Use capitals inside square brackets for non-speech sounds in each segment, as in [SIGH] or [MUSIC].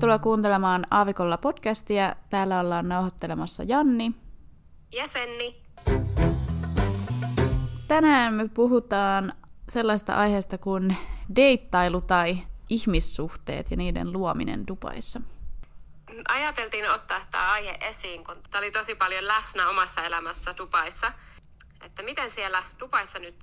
Tervetuloa kuuntelemaan Aavikolla podcastia. Täällä ollaan nauhoittelemassa Janni. Ja Senni. Tänään me puhutaan sellaista aiheesta kuin deittailu tai ihmissuhteet ja niiden luominen Dubaissa. Ajateltiin ottaa tämä aihe esiin, kun tämä oli tosi paljon läsnä omassa elämässä Dubaissa. Että miten siellä Dubaissa nyt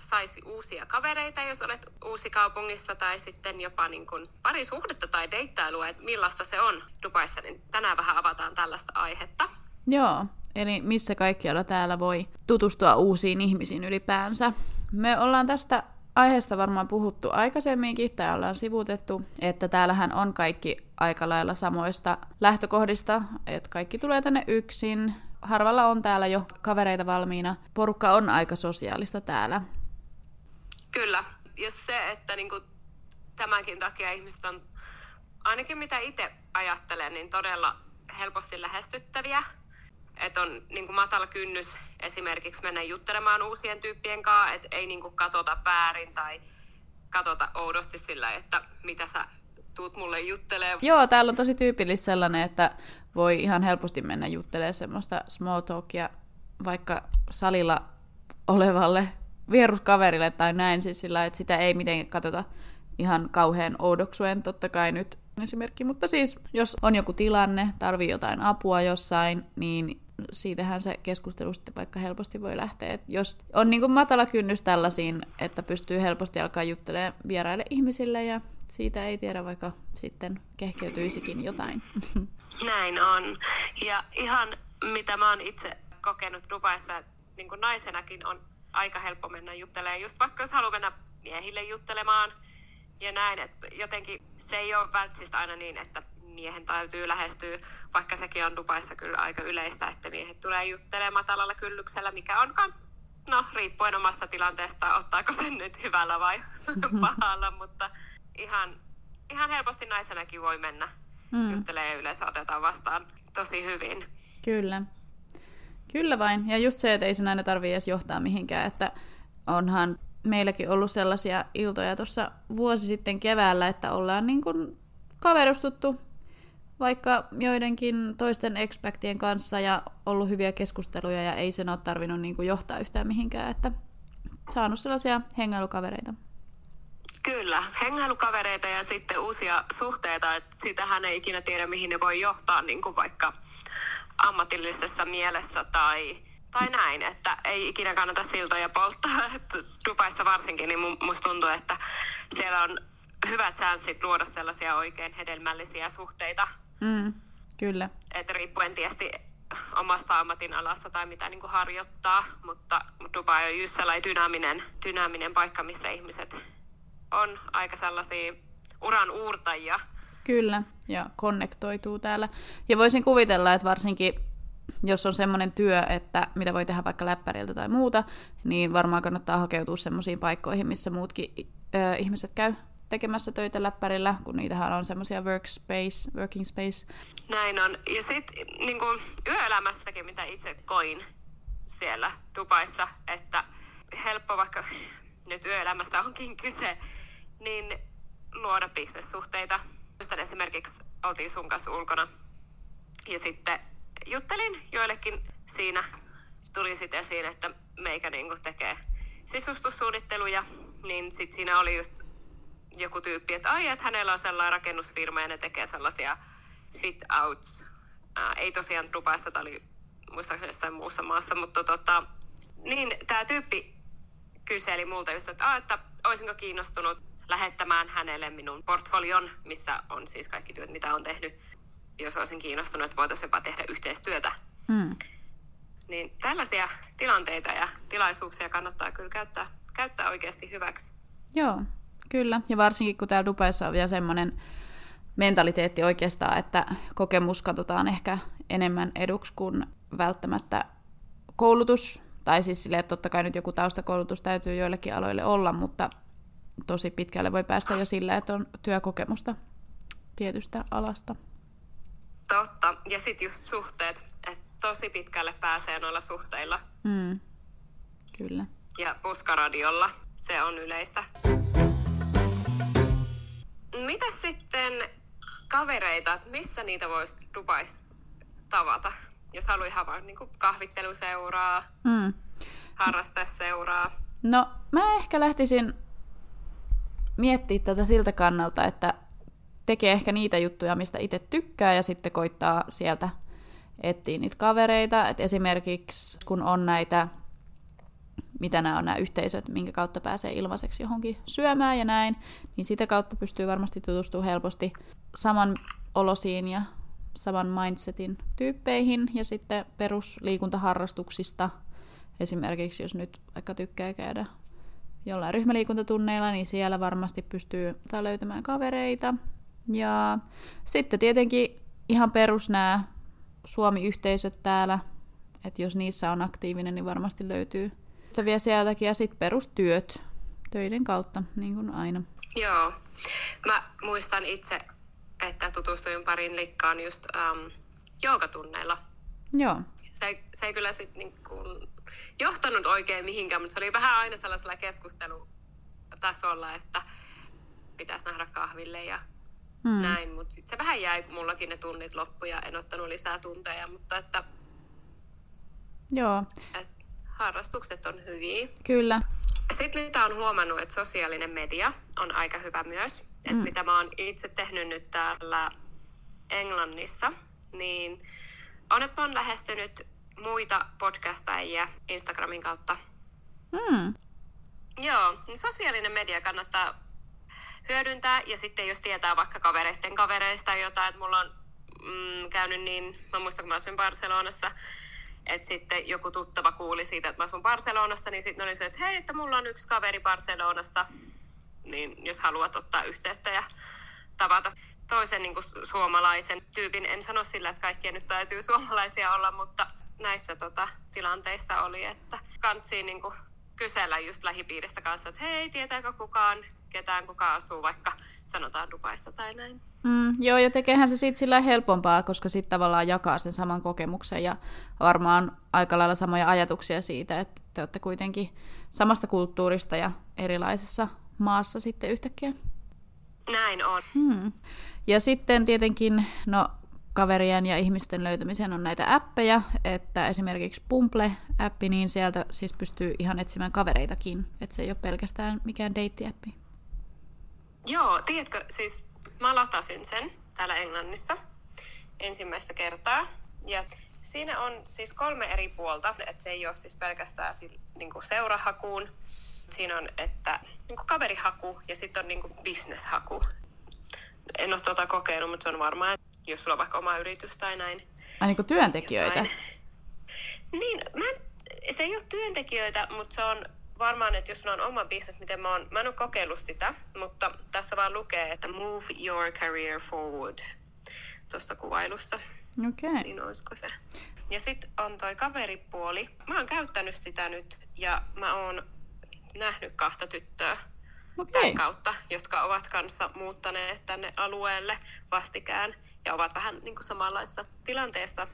saisi uusia kavereita, jos olet uusi kaupungissa, tai sitten jopa niin kuin parisuhdetta tai deittailua, että millaista se on Dubaissa, niin tänään vähän avataan tällaista aihetta. Joo, eli missä kaikkialla täällä voi tutustua uusiin ihmisiin ylipäänsä. Me ollaan tästä aiheesta varmaan puhuttu aikaisemminkin tai ollaan sivutettu, että täällähän on kaikki aika lailla samoista lähtökohdista, että kaikki tulee tänne yksin. Harvalla on täällä jo kavereita valmiina. Porukka on aika sosiaalista täällä. Kyllä. Ja se, että niin kuin tämänkin takia ihmiset on, ainakin mitä itse ajattelen, niin todella helposti lähestyttäviä. Että on niin kuin matala kynnys esimerkiksi mennä juttelemaan uusien tyyppien kanssa, että ei niin kuin katota väärin tai katota oudosti sillä, että mitä sä tuut mulle juttelee. Joo, täällä on tosi tyypillistä sellainen, että voi ihan helposti mennä juttelemaan semmoista small talkia vaikka salilla olevalle vieruskaverille tai näin, siis sillä, että sitä ei mitenkään katsota ihan kauhean oudoksuen, totta kai nyt esimerkki, mutta siis jos on joku tilanne, tarvii jotain apua jossain, niin siitähän se keskustelu sitten vaikka helposti voi lähteä. Et jos on niin matala kynnys tällaisiin, että pystyy helposti alkaa juttelemaan vieraille ihmisille ja siitä ei tiedä, vaikka sitten kehkeytyisikin jotain. [LAUGHS] Näin on. Ja ihan mitä mä oon itse kokenut Dubaissa, niin kuin naisenakin on aika helppo mennä juttelemaan, just vaikka jos haluaa mennä miehille juttelemaan ja näin, että jotenkin se ei ole välttämättä aina niin, että miehen täytyy lähestyä, vaikka sekin on Dubaissa kyllä aika yleistä, että miehet tulee juttelemaan matalalla kyllyksellä, mikä on kans, no riippuen omasta tilanteesta, ottaako sen nyt hyvällä vai [LAUGHS] pahalla, mutta ihan, ihan helposti naisenakin voi mennä mm. juttelemaan ja yleensä otetaan vastaan tosi hyvin. Kyllä. Kyllä vain. Ja just se, että ei sen aina tarvitse edes johtaa mihinkään, että onhan meilläkin ollut sellaisia iltoja tuossa vuosi sitten keväällä, että ollaan niin kuin kaverustuttu vaikka joidenkin toisten expaktien kanssa ja ollut hyviä keskusteluja ja ei sen ole tarvinnut niin kuin johtaa yhtään mihinkään, että saanut sellaisia hengailukavereita. Kyllä, hengailukavereita ja sitten uusia suhteita, että sitähän ei ikinä tiedä, mihin ne voi johtaa, niin kuin vaikka ammatillisessa mielessä tai, tai näin, että ei ikinä kannata siltoja polttaa. [LAUGHS] Dubaissa varsinkin, niin musta tuntuu, että siellä on hyvät chanssit luoda sellaisia oikein hedelmällisiä suhteita. Mm, kyllä. Että riippuen tietysti omasta ammatin alassa tai mitä niin kuin harjoittaa, mutta Dubai on just sellainen dynaaminen, dynaaminen paikka, missä ihmiset on aika sellaisia uran uurtajia, Kyllä, ja konnektoituu täällä. Ja voisin kuvitella, että varsinkin jos on semmoinen työ, että mitä voi tehdä vaikka läppäriltä tai muuta, niin varmaan kannattaa hakeutua semmoisiin paikkoihin, missä muutkin ö, ihmiset käy tekemässä töitä läppärillä, kun niitähän on semmoisia workspace, working space. Näin on. Ja sitten niin yöelämässäkin, mitä itse koin siellä Dubaissa, että helppo vaikka nyt yöelämästä onkin kyse, niin luoda bisnessuhteita Muistan esimerkiksi, oltiin sun kanssa ulkona ja sitten juttelin joillekin siinä. Tuli sitten esiin, että meikä niinku tekee sisustussuunnitteluja, niin sitten siinä oli just joku tyyppi, että ai, että hänellä on sellainen rakennusfirma ja ne tekee sellaisia fit outs. Ää, ei tosiaan Dubaissa, tämä oli muistaakseni jossain muussa maassa, mutta tota, niin tämä tyyppi kyseli multa just, että, että olisinko kiinnostunut lähettämään hänelle minun portfolion, missä on siis kaikki työt, mitä on tehnyt, jos olisin kiinnostunut, että voitaisiin jopa tehdä yhteistyötä. Mm. Niin tällaisia tilanteita ja tilaisuuksia kannattaa kyllä käyttää, käyttää oikeasti hyväksi. Joo, kyllä. Ja varsinkin kun täällä Dubaissa on vielä semmoinen mentaliteetti oikeastaan, että kokemus katsotaan ehkä enemmän eduksi kuin välttämättä koulutus. Tai siis silleen, että totta kai nyt joku taustakoulutus täytyy joillekin aloille olla, mutta tosi pitkälle voi päästä jo sillä, että on työkokemusta tietystä alasta. Totta. Ja sitten just suhteet. Että tosi pitkälle pääsee noilla suhteilla. Mm. Kyllä. Ja puskaradiolla. Se on yleistä. Mitä sitten kavereita, että missä niitä voisi Dubais tavata, jos haluaa ihan vaan niin kahvitteluseuraa, mm. harrasteseuraa. No, mä ehkä lähtisin miettiä tätä siltä kannalta, että tekee ehkä niitä juttuja, mistä itse tykkää, ja sitten koittaa sieltä etsiä niitä kavereita. Et esimerkiksi kun on näitä, mitä nämä on nämä yhteisöt, minkä kautta pääsee ilmaiseksi johonkin syömään ja näin, niin sitä kautta pystyy varmasti tutustumaan helposti saman olosiin ja saman mindsetin tyyppeihin ja sitten perusliikuntaharrastuksista. Esimerkiksi jos nyt vaikka tykkää käydä jollain ryhmäliikuntatunneilla, niin siellä varmasti pystyy löytämään kavereita. Ja sitten tietenkin ihan perus nämä Suomi-yhteisöt täällä, että jos niissä on aktiivinen, niin varmasti löytyy vielä sieltäkin. Ja sitten perustyöt töiden kautta, niin kuin aina. Joo. Mä muistan itse, että tutustuin parin likkaan just um, joogatunneilla. Joo. Se, se kyllä sit niinku johtanut oikein mihinkään, mutta se oli vähän aina sellaisella keskustelutasolla, että pitäisi nähdä kahville ja hmm. näin. Mutta sitten se vähän jäi mullakin ne tunnit loppu ja en ottanut lisää tunteja, mutta että Joo. Et harrastukset on hyviä. Kyllä. Sitten mitä on huomannut, että sosiaalinen media on aika hyvä myös. Että mm. mitä mä oon itse tehnyt nyt täällä Englannissa, niin on, että mä oon lähestynyt muita podcastajia Instagramin kautta. Mm. Joo, niin sosiaalinen media kannattaa hyödyntää. Ja sitten jos tietää vaikka kavereiden kavereista jotain, että mulla on mm, käynyt niin, mä muistan kun mä asuin Barcelonassa, että sitten joku tuttava kuuli siitä, että mä asun Barcelonassa, niin sitten oli se, että hei, että mulla on yksi kaveri Barcelonassa, niin jos haluat ottaa yhteyttä ja tavata toisen niin kuin suomalaisen tyypin, en sano sillä, että kaikkien nyt täytyy [LAUGHS] suomalaisia olla, mutta näissä tota, tilanteissa oli, että kantsiin niin kuin kysellä just lähipiiristä kanssa, että hei, tietääkö kukaan ketään, kuka asuu vaikka sanotaan Dubaissa tai näin. Mm, joo, ja tekehän se siitä sillä helpompaa, koska sitten tavallaan jakaa sen saman kokemuksen ja varmaan aika lailla samoja ajatuksia siitä, että te olette kuitenkin samasta kulttuurista ja erilaisessa maassa sitten yhtäkkiä. Näin on. Hmm. Ja sitten tietenkin, no kaverien ja ihmisten löytämiseen on näitä appeja, että esimerkiksi Pumple-appi, niin sieltä siis pystyy ihan etsimään kavereitakin, että se ei ole pelkästään mikään deittiäppi. Joo, tiedätkö, siis mä latasin sen täällä Englannissa ensimmäistä kertaa. Ja siinä on siis kolme eri puolta, että se ei ole siis pelkästään niin kuin seurahakuun. Siinä on, että niin kuin kaverihaku ja sitten on niin kuin businesshaku. En ole tuota kokeillut, mutta se on varmaan, jos sulla on vaikka oma yritys tai näin. Ai niin kuin työntekijöitä? Jotain. [LAUGHS] Niin, mä se ei ole työntekijöitä, mutta se on varmaan, että jos sulla on oma business, miten mä oon, mä en ole kokeillut sitä, mutta tässä vaan lukee, että move your career forward tuossa kuvailussa. Okei. Okay. Niin olisiko se. Ja sitten on toi kaveripuoli. Mä oon käyttänyt sitä nyt ja mä oon nähnyt kahta tyttöä okay. tämän kautta, jotka ovat kanssa muuttaneet tänne alueelle vastikään ja ovat vähän niin kuin samanlaisessa tilanteessa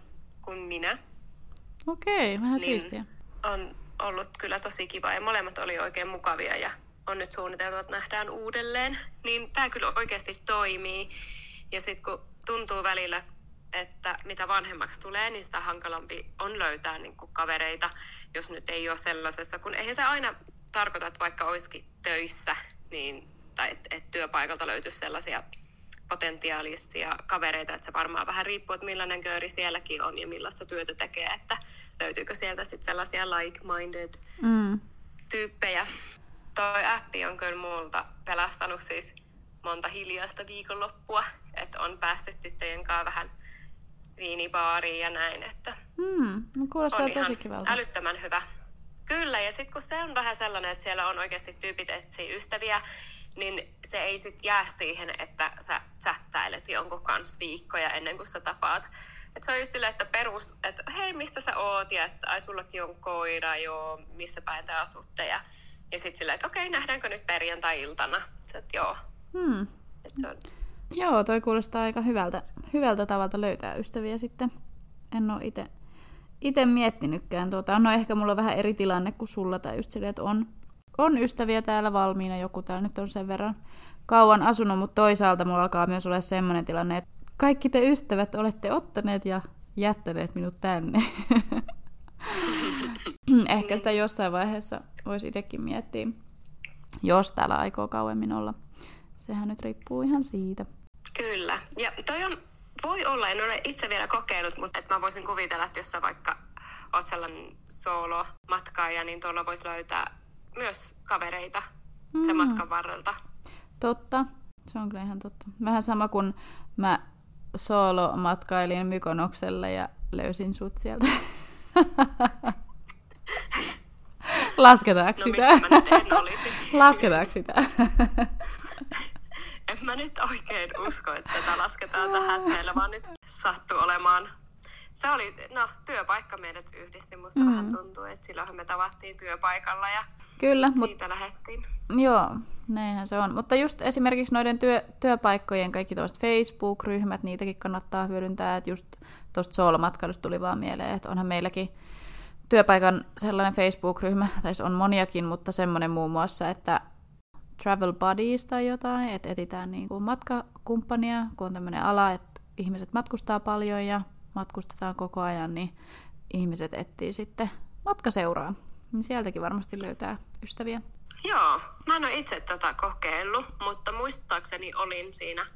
kuin minä. Okei, okay, vähän niin siistiä. On ollut kyllä tosi kiva ja molemmat oli oikein mukavia ja on nyt suunniteltu, että nähdään uudelleen. Niin tämä kyllä oikeasti toimii. Ja sitten kun tuntuu välillä, että mitä vanhemmaksi tulee, niin sitä hankalampi on löytää niin kuin kavereita, jos nyt ei ole sellaisessa, kun eihän se aina tarkoita, että vaikka olisikin töissä, niin, tai että et työpaikalta löytyisi sellaisia potentiaalisia kavereita, että se varmaan vähän riippuu, että millainen kööri sielläkin on ja millaista työtä tekee, että löytyykö sieltä sitten sellaisia like-minded mm. tyyppejä. Toi appi on kyllä multa pelastanut siis monta hiljaista viikonloppua, että on päästy tyttöjen kanssa vähän viinibaariin ja näin, että mm, no kuulostaa on tosi kivalta. älyttömän hyvä. Kyllä, ja sitten kun se on vähän sellainen, että siellä on oikeasti tyypit etsii ystäviä, niin se ei sitten jää siihen, että sä chattailet jonkun kanssa viikkoja ennen kuin sä tapaat. Et se on just silleen, että perus, että hei, mistä sä oot, ja että ai sullakin on koira, joo, missä päin te asutte, ja, ja sitten silleen, että okei, nähdäänkö nyt perjantai-iltana? Että joo. Hmm. Et se on... Joo, toi kuulostaa aika hyvältä, hyvältä tavalta löytää ystäviä sitten. En ole itse ite miettinytkään. Tuota, no ehkä mulla on vähän eri tilanne kuin sulla, tai just silleen, että on on ystäviä täällä valmiina, joku täällä nyt on sen verran kauan asunut, mutta toisaalta mulla alkaa myös olla semmoinen tilanne, että kaikki te ystävät olette ottaneet ja jättäneet minut tänne. [LAUGHS] Ehkä sitä jossain vaiheessa voisi itsekin miettiä, jos täällä aikoo kauemmin olla. Sehän nyt riippuu ihan siitä. Kyllä. Ja toi on, voi olla, en ole itse vielä kokeillut, mutta että mä voisin kuvitella, että jos sä vaikka oot sellainen solo-matkaaja, niin tuolla voisi löytää myös kavereita mm. sen matkan varrelta. Totta, se on kyllä ihan totta. Vähän sama kuin mä solo-matkailin Mykonokselle ja löysin sut sieltä. [LAUGHS] Lasketaanko No sitä? missä mä nyt en olisi. [LAUGHS] Lasketaanko sitä? [LAUGHS] En mä nyt oikein usko, että tätä lasketaan tähän. Meillä vaan nyt sattuu olemaan. Se oli, no työpaikka meidät yhdisti. Musta mm. vähän tuntuu, että silloinhan me tavattiin työpaikalla ja Kyllä, mutta siitä lähettiin. joo, näinhän se on. Mutta just esimerkiksi noiden työ, työpaikkojen kaikki tuosta Facebook-ryhmät, niitäkin kannattaa hyödyntää. Että just tuosta soolomatkailusta tuli vaan mieleen, että onhan meilläkin työpaikan sellainen Facebook-ryhmä, tai on moniakin, mutta semmoinen muun muassa, että travel buddies tai jotain, että etitään niin kuin matkakumppania, kun on tämmöinen ala, että ihmiset matkustaa paljon ja matkustetaan koko ajan, niin ihmiset etsii sitten matkaseuraa. Niin sieltäkin varmasti löytää ystäviä. Joo, mä en ole itse tätä kokeillut, mutta muistaakseni olin siinä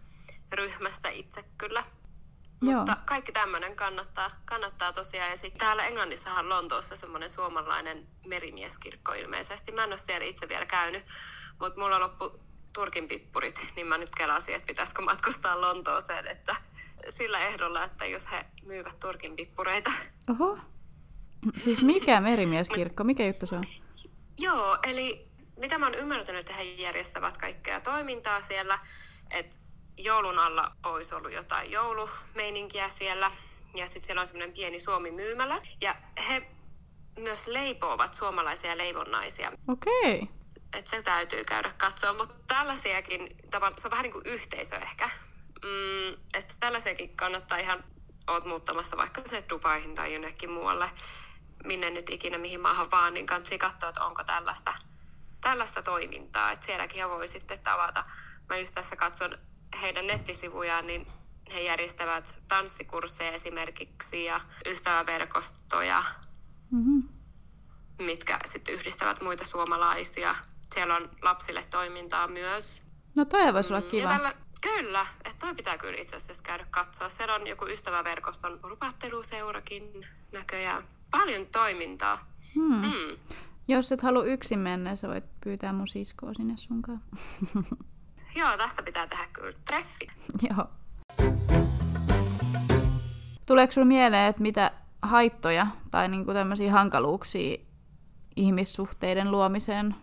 ryhmässä itse kyllä. Joo. Mutta kaikki tämmöinen kannattaa, kannattaa tosiaan. Ja sitten täällä Englannissahan Lontoossa semmoinen suomalainen merimieskirkko ilmeisesti. Mä en ole siellä itse vielä käynyt, mutta mulla loppu Turkin pippurit, niin mä nyt kelasin, että pitäisikö matkustaa Lontooseen, että sillä ehdolla, että jos he myyvät Turkin pippureita. Oho. Siis mikä merimieskirkko? Mikä juttu se on? Joo, eli mitä mä oon ymmärtänyt, että he järjestävät kaikkea toimintaa siellä, että joulun alla olisi ollut jotain joulumeininkiä siellä, ja sitten siellä on semmoinen pieni Suomi-myymälä, ja he myös leipoovat suomalaisia leivonnaisia. Okei. Okay. että se täytyy käydä katsoa, mutta tällaisiakin, se on vähän niin kuin yhteisö ehkä, mm, että tällaisiakin kannattaa ihan, oot muuttamassa vaikka se Dubaihin tai jonnekin muualle, minne nyt ikinä, mihin maahan vaan, niin kannattaa katsoa, että onko tällaista, tällaista toimintaa, että sielläkin voi sitten tavata. Mä just tässä katson heidän nettisivujaan, niin he järjestävät tanssikursseja esimerkiksi ja ystäväverkostoja, Mm-hmm. mitkä sitten yhdistävät muita suomalaisia. Siellä on lapsille toimintaa myös. No toi voisi olla Ja kiva. tällä, kyllä, että toi pitää kyllä itse asiassa käydä katsoa. Siellä on joku ystäväverkoston rupatteluseurakin näköjään. Paljon toimintaa. Hmm. Mm. Jos et halua yksin mennä, sä voit pyytää mun siskoa sinne sunkaan. [LAUGHS] Joo, tästä pitää tehdä kyllä treffi. [LAUGHS] Joo. Tuleeko sulla mieleen, että mitä haittoja tai niinku tämmöisiä hankaluuksia ihmissuhteiden luomiseen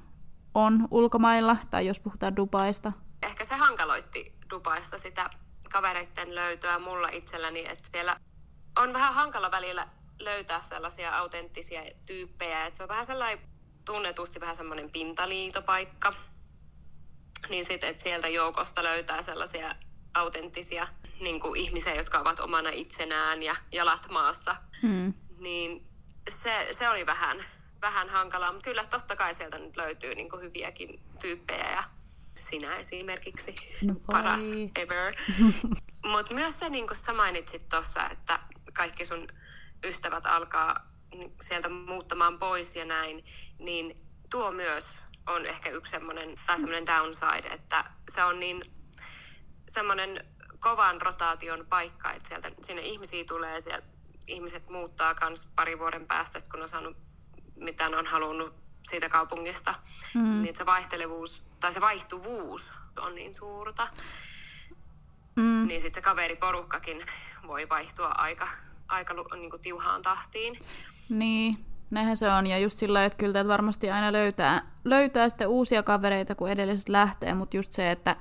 on ulkomailla, tai jos puhutaan Dubaista? Ehkä se hankaloitti Dubaissa sitä kavereiden löytöä mulla itselläni, että siellä on vähän hankala välillä löytää sellaisia autenttisia tyyppejä, että se on vähän sellainen tunnetusti vähän semmoinen pintaliitopaikka. Niin sitten, että sieltä joukosta löytää sellaisia autenttisia niin kuin ihmisiä, jotka ovat omana itsenään ja jalat maassa, Hmm. niin se, se oli vähän, vähän hankalaa. Mutta kyllä totta kai sieltä nyt löytyy niin kuin hyviäkin tyyppejä ja sinä esimerkiksi No paras ever. [LAUGHS] Mutta myös se, niin kuin sä mainitsit tuossa, että kaikki sun ystävät alkaa sieltä muuttamaan pois ja näin, niin tuo myös on ehkä yksi semmoinen, tai semmoinen downside, että se on niin semmoinen kovan rotaation paikka, että sieltä sinne ihmisiä tulee, siellä ihmiset muuttaa kans pari vuoden päästä, kun on saanut mitä ne on halunnut siitä kaupungista, mm. niin se vaihtelevuus tai se vaihtuvuus on niin suurta, Mm. niin sitten se kaveriporukkakin voi vaihtua aika, aika niin kuin tiuhaan tahtiin. Niin, näinhän se on. Ja just sillä että kyllä täältä varmasti aina löytää, löytää sitten uusia kavereita, kun edelliset lähtee, mutta just se, että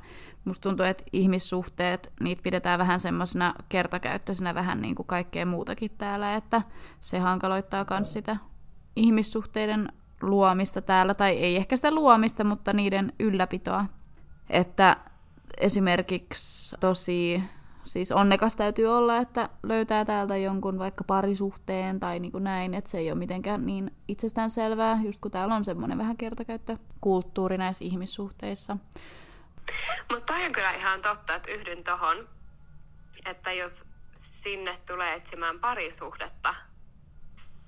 musta tuntuu, että ihmissuhteet, niitä pidetään vähän semmoisena kertakäyttöisenä vähän niin kuin kaikkea muutakin täällä, että se hankaloittaa myös sitä ihmissuhteiden luomista täällä, tai ei ehkä sitä luomista, mutta niiden ylläpitoa. Että esimerkiksi tosi siis onnekas täytyy olla, että löytää täältä jonkun vaikka parisuhteen tai niin kuin näin, että se ei ole mitenkään niin itsestäänselvää, just kun täällä on semmoinen vähän kertakäyttökulttuuri näissä ihmissuhteissa. Mutta on kyllä ihan totta, että yhdyn tohon, että jos sinne tulee etsimään parisuhdetta,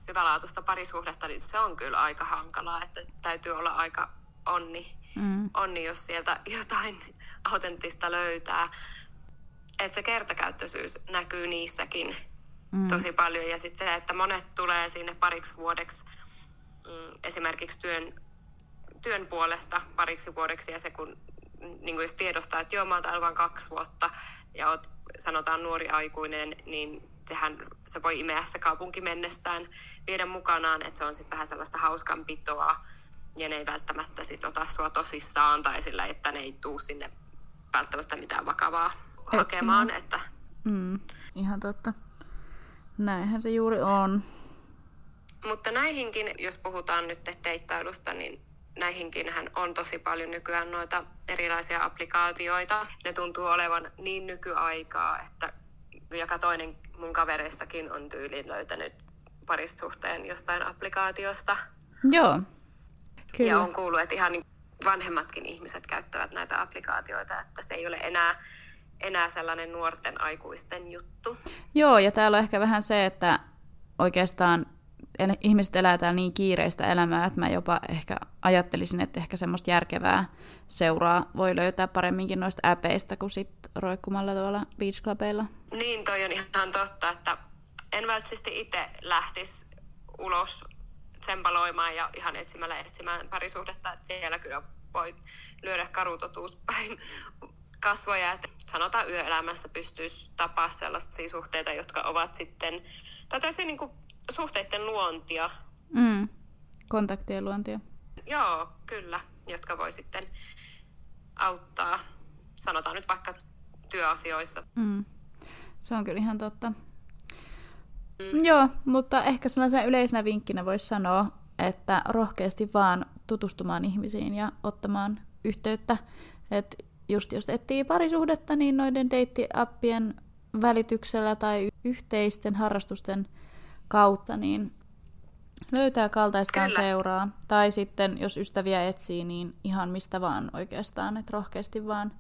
hyvälaatuista parisuhdetta, niin se on kyllä aika hankalaa, että täytyy olla aika onni, mm. onni jos sieltä jotain autenttista löytää. Että se kertakäyttöisyys näkyy niissäkin mm. tosi paljon. Ja sitten se, että monet tulee sinne pariksi vuodeksi mm, esimerkiksi työn, työn puolesta pariksi vuodeksi ja se kun niin kuin jos tiedostaa, että joo, mä oon vain kaksi vuotta ja oot, sanotaan nuori aikuinen, niin sehän se voi imeä se kaupunki mennessään viedä mukanaan, että se on sitten vähän sellaista hauskanpitoa ja ne ei välttämättä sit ota sua tosissaan tai sillä, että ne ei tuu sinne välttämättä mitään vakavaa Etsimään. hakemaan. Että... Mm, ihan totta. Näinhän se juuri on. Mutta näihinkin, jos puhutaan nyt deittailusta, niin näihinkin hän on tosi paljon nykyään noita erilaisia applikaatioita. Ne tuntuu olevan niin nykyaikaa, että joka toinen mun kavereistakin on tyyliin löytänyt parisuhteen jostain applikaatiosta. Joo, Kyllä. Ja on kuullut, että ihan niin vanhemmatkin ihmiset käyttävät näitä applikaatioita, että se ei ole enää, enää sellainen nuorten aikuisten juttu. Joo, ja täällä on ehkä vähän se, että oikeastaan ihmiset elää täällä niin kiireistä elämää, että mä jopa ehkä ajattelisin, että ehkä semmoista järkevää seuraa voi löytää paremminkin noista äpeistä kuin sit roikkumalla tuolla beach clubeilla. Niin, toi on ihan totta, että en välttämättä itse lähtisi ulos tsempaloimaan ja ihan etsimällä etsimään parisuhdetta, että siellä kyllä voi lyödä karutotuus päin kasvoja, että sanotaan yöelämässä pystyisi tapaa sellaisia suhteita, jotka ovat sitten, tai se niin suhteiden luontia. Mm. Kontaktien luontia. Joo, kyllä, jotka voi sitten auttaa, sanotaan nyt vaikka työasioissa. Mm. Se on kyllä ihan totta. Mm. Joo, mutta ehkä sellaisena yleisenä vinkkinä voisi sanoa, että rohkeasti vaan tutustumaan ihmisiin ja ottamaan yhteyttä. Että just jos etsii parisuhdetta, niin noiden deittiappien välityksellä tai yhteisten harrastusten kautta, niin löytää kaltaistaan Kyllä. seuraa. Tai sitten, jos ystäviä etsii, niin ihan mistä vaan oikeastaan, että rohkeasti vaan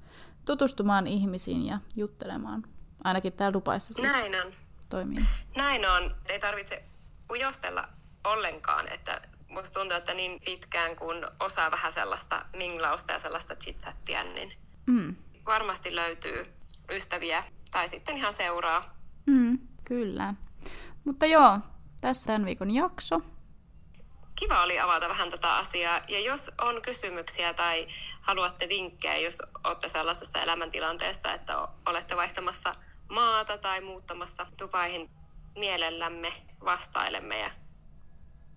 tutustumaan ihmisiin ja juttelemaan. Ainakin täällä Dubaissa siis. Näin on toimii. Näin on. Ei tarvitse ujostella ollenkaan, että musta tuntuu, että niin pitkään kun osaa vähän sellaista minglausta ja sellaista chitchattia, niin mm. varmasti löytyy ystäviä tai sitten ihan seuraa. Mm, kyllä. Mutta joo, tässä tämän viikon jakso. Kiva oli avata vähän tätä asiaa. Ja jos on kysymyksiä tai haluatte vinkkejä, jos olette sellaisessa elämäntilanteessa, että olette vaihtamassa maata tai muuttamassa Dubaihin mielellämme vastailemme ja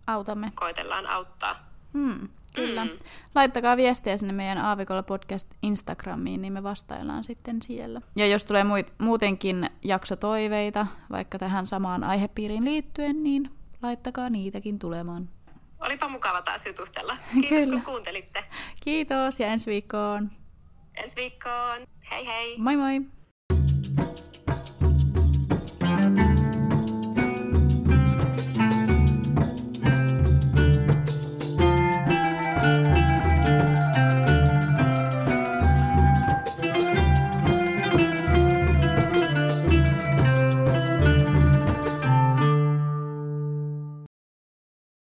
autamme. Koitellaan auttaa. Hmm, kyllä. Mm. Laittakaa viestiä sinne meidän Aavikolla podcast Instagramiin, niin me vastaillaan sitten siellä. Ja jos tulee muutenkin jaksotoiveita, vaikka tähän samaan aihepiiriin liittyen, niin laittakaa niitäkin tulemaan. Olipa mukava taas jutustella. [LAUGHS] Kiitos Kyllä. kun kuuntelitte. Kiitos ja ensi viikkoon. Ensi viikkoon. Hei hei. Moi moi.